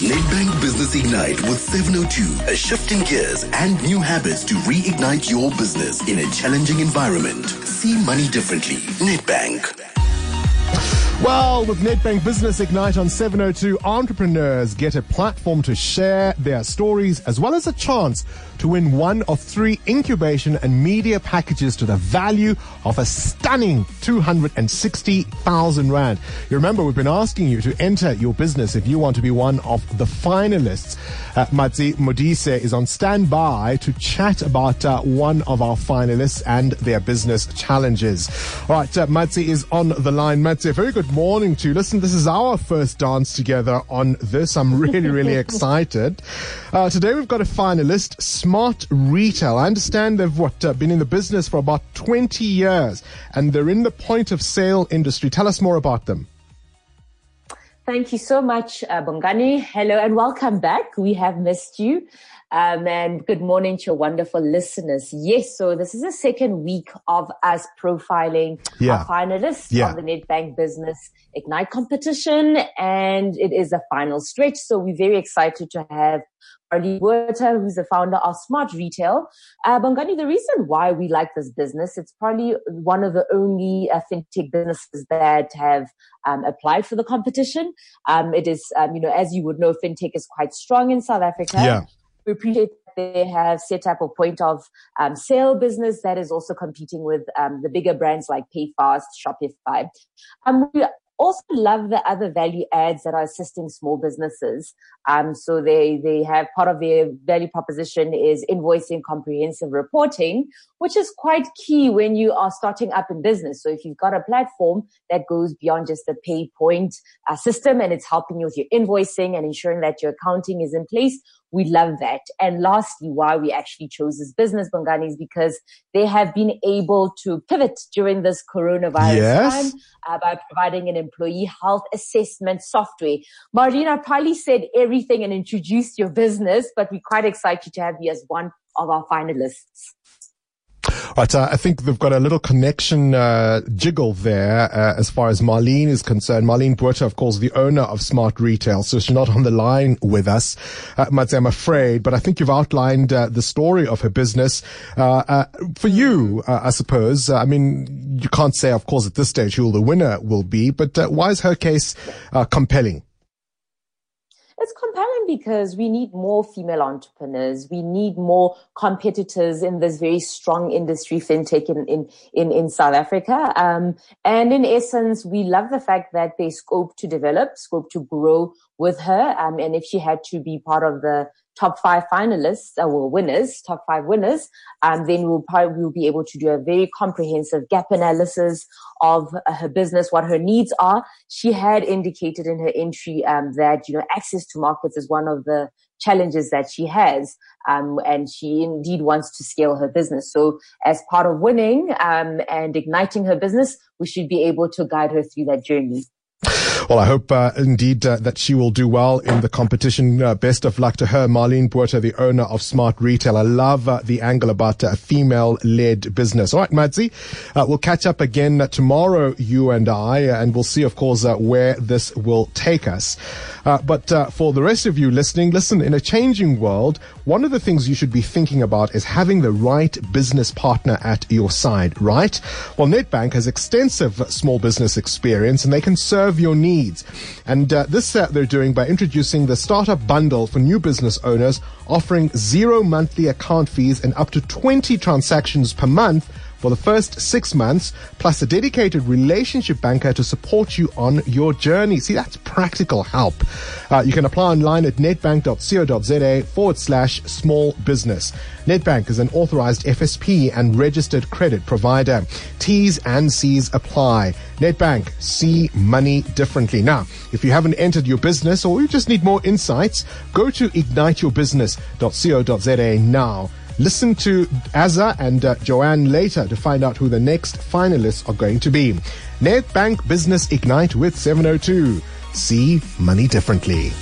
Nedbank Business Ignite with 702, a shift in gears and new habits to reignite your business in a challenging environment. See money differently. Nedbank. Well, with Nedbank Business Ignite on 702, entrepreneurs get a platform to share their stories as well as a chance to win one of three incubation and media packages to the value of a stunning 260,000 Rand. You remember, we've been asking you to enter your business if you want to be one of the finalists. Uh, Matsi Modise is on standby to chat about uh, one of our finalists and their business challenges. All right, uh, Matsi is on the line. Matsi, very good morning to you. Listen, this is our first dance together on this. I'm really, really excited. Uh, today we've got a finalist, Smart Retail. I understand they've what uh, been in the business for about 20 years, and they're in the point of sale industry. Tell us more about them. Thank you so much, uh, Bongani. Hello and welcome back. We have missed you. Um, and good morning to your wonderful listeners. Yes, so this is the second week of us profiling yeah. our finalists yeah. of the Nedbank Business Ignite competition, and it is a final stretch. So we're very excited to have Marlene Botha, who's the founder of Smart Retail. Uh, Bongani, the reason why we like this business, it's probably one of the only uh, fintech businesses that have um, applied for the competition. Um, it is, um, you know, as you would know, fintech is quite strong in South Africa. Yeah. We appreciate that they have set up a point of um, sale business that is also competing with um, the bigger brands like PayFast, Shopify. Um, we also love the other value adds that are assisting small businesses. Um, so they, they have part of their value proposition is invoicing comprehensive reporting, which is quite key when you are starting up in business. So if you've got a platform that goes beyond just the pay point uh, system and it's helping you with your invoicing and ensuring that your accounting is in place, we love that. And lastly, why we actually chose this business, Bongani, is because they have been able to pivot during this coronavirus yes. time uh, by providing an employee health assessment software. Marlene, I probably said everything and introduced your business, but we're quite excited to have you as one of our finalists. Right, uh, I think they've got a little connection uh, jiggle there uh, as far as Marlene is concerned. Marlene Botha, of course, the owner of Smart Retail, so she's not on the line with us, uh, I'm afraid. But I think you've outlined uh, the story of her business. Uh, for you, I suppose, I mean, you can't say, of course, at this stage who the winner will be, but why is her case compelling? It's compelling because we need more female entrepreneurs. We need more competitors in this very strong industry, fintech in, in, in, in South Africa. Um, and in essence, we love the fact that there's scope to develop, scope to grow with her. Um, and if she had to be part of the top five finalists uh, or winners, top five winners, um, then we'll probably we'll be able to do a very comprehensive gap analysis of uh, her business, what her needs are. She had indicated in her entry um, that you know access to markets is one of the challenges that she has, um, and she indeed wants to scale her business. So, as part of winning um, and igniting her business, we should be able to guide her through that journey. Well, I hope uh, indeed uh, that she will do well in the competition. Uh, best of luck to her, Marlene Botha, the owner of Smart Retail. I love uh, the angle about a female-led business. All right, Matsi, uh, we'll catch up again tomorrow, you and I, and we'll see, of course, uh, where this will take us. but for the rest of you listening, listen, in a changing world, one of the things you should be thinking about is having the right business partner at your side, right? Well, Nedbank has extensive small business experience and they can serve your needs. And uh, this uh, they're doing by introducing the startup bundle for new business owners, offering zero monthly account fees and up to 20 transactions per month for the first six months, plus a dedicated relationship banker to support you on your journey. See, that's practical help. Uh, you can apply online at nedbank.co.za forward slash small business. Nedbank is an authorized FSP and registered credit provider. T's and C's apply. Nedbank, see money differently. Now, if you haven't entered your business or you just need more insights, go to igniteyourbusiness.co.za now. Listen to Azza and uh, Joanne later to find out who the next finalists are going to be. Nedbank Business Ignite with 702. See money differently.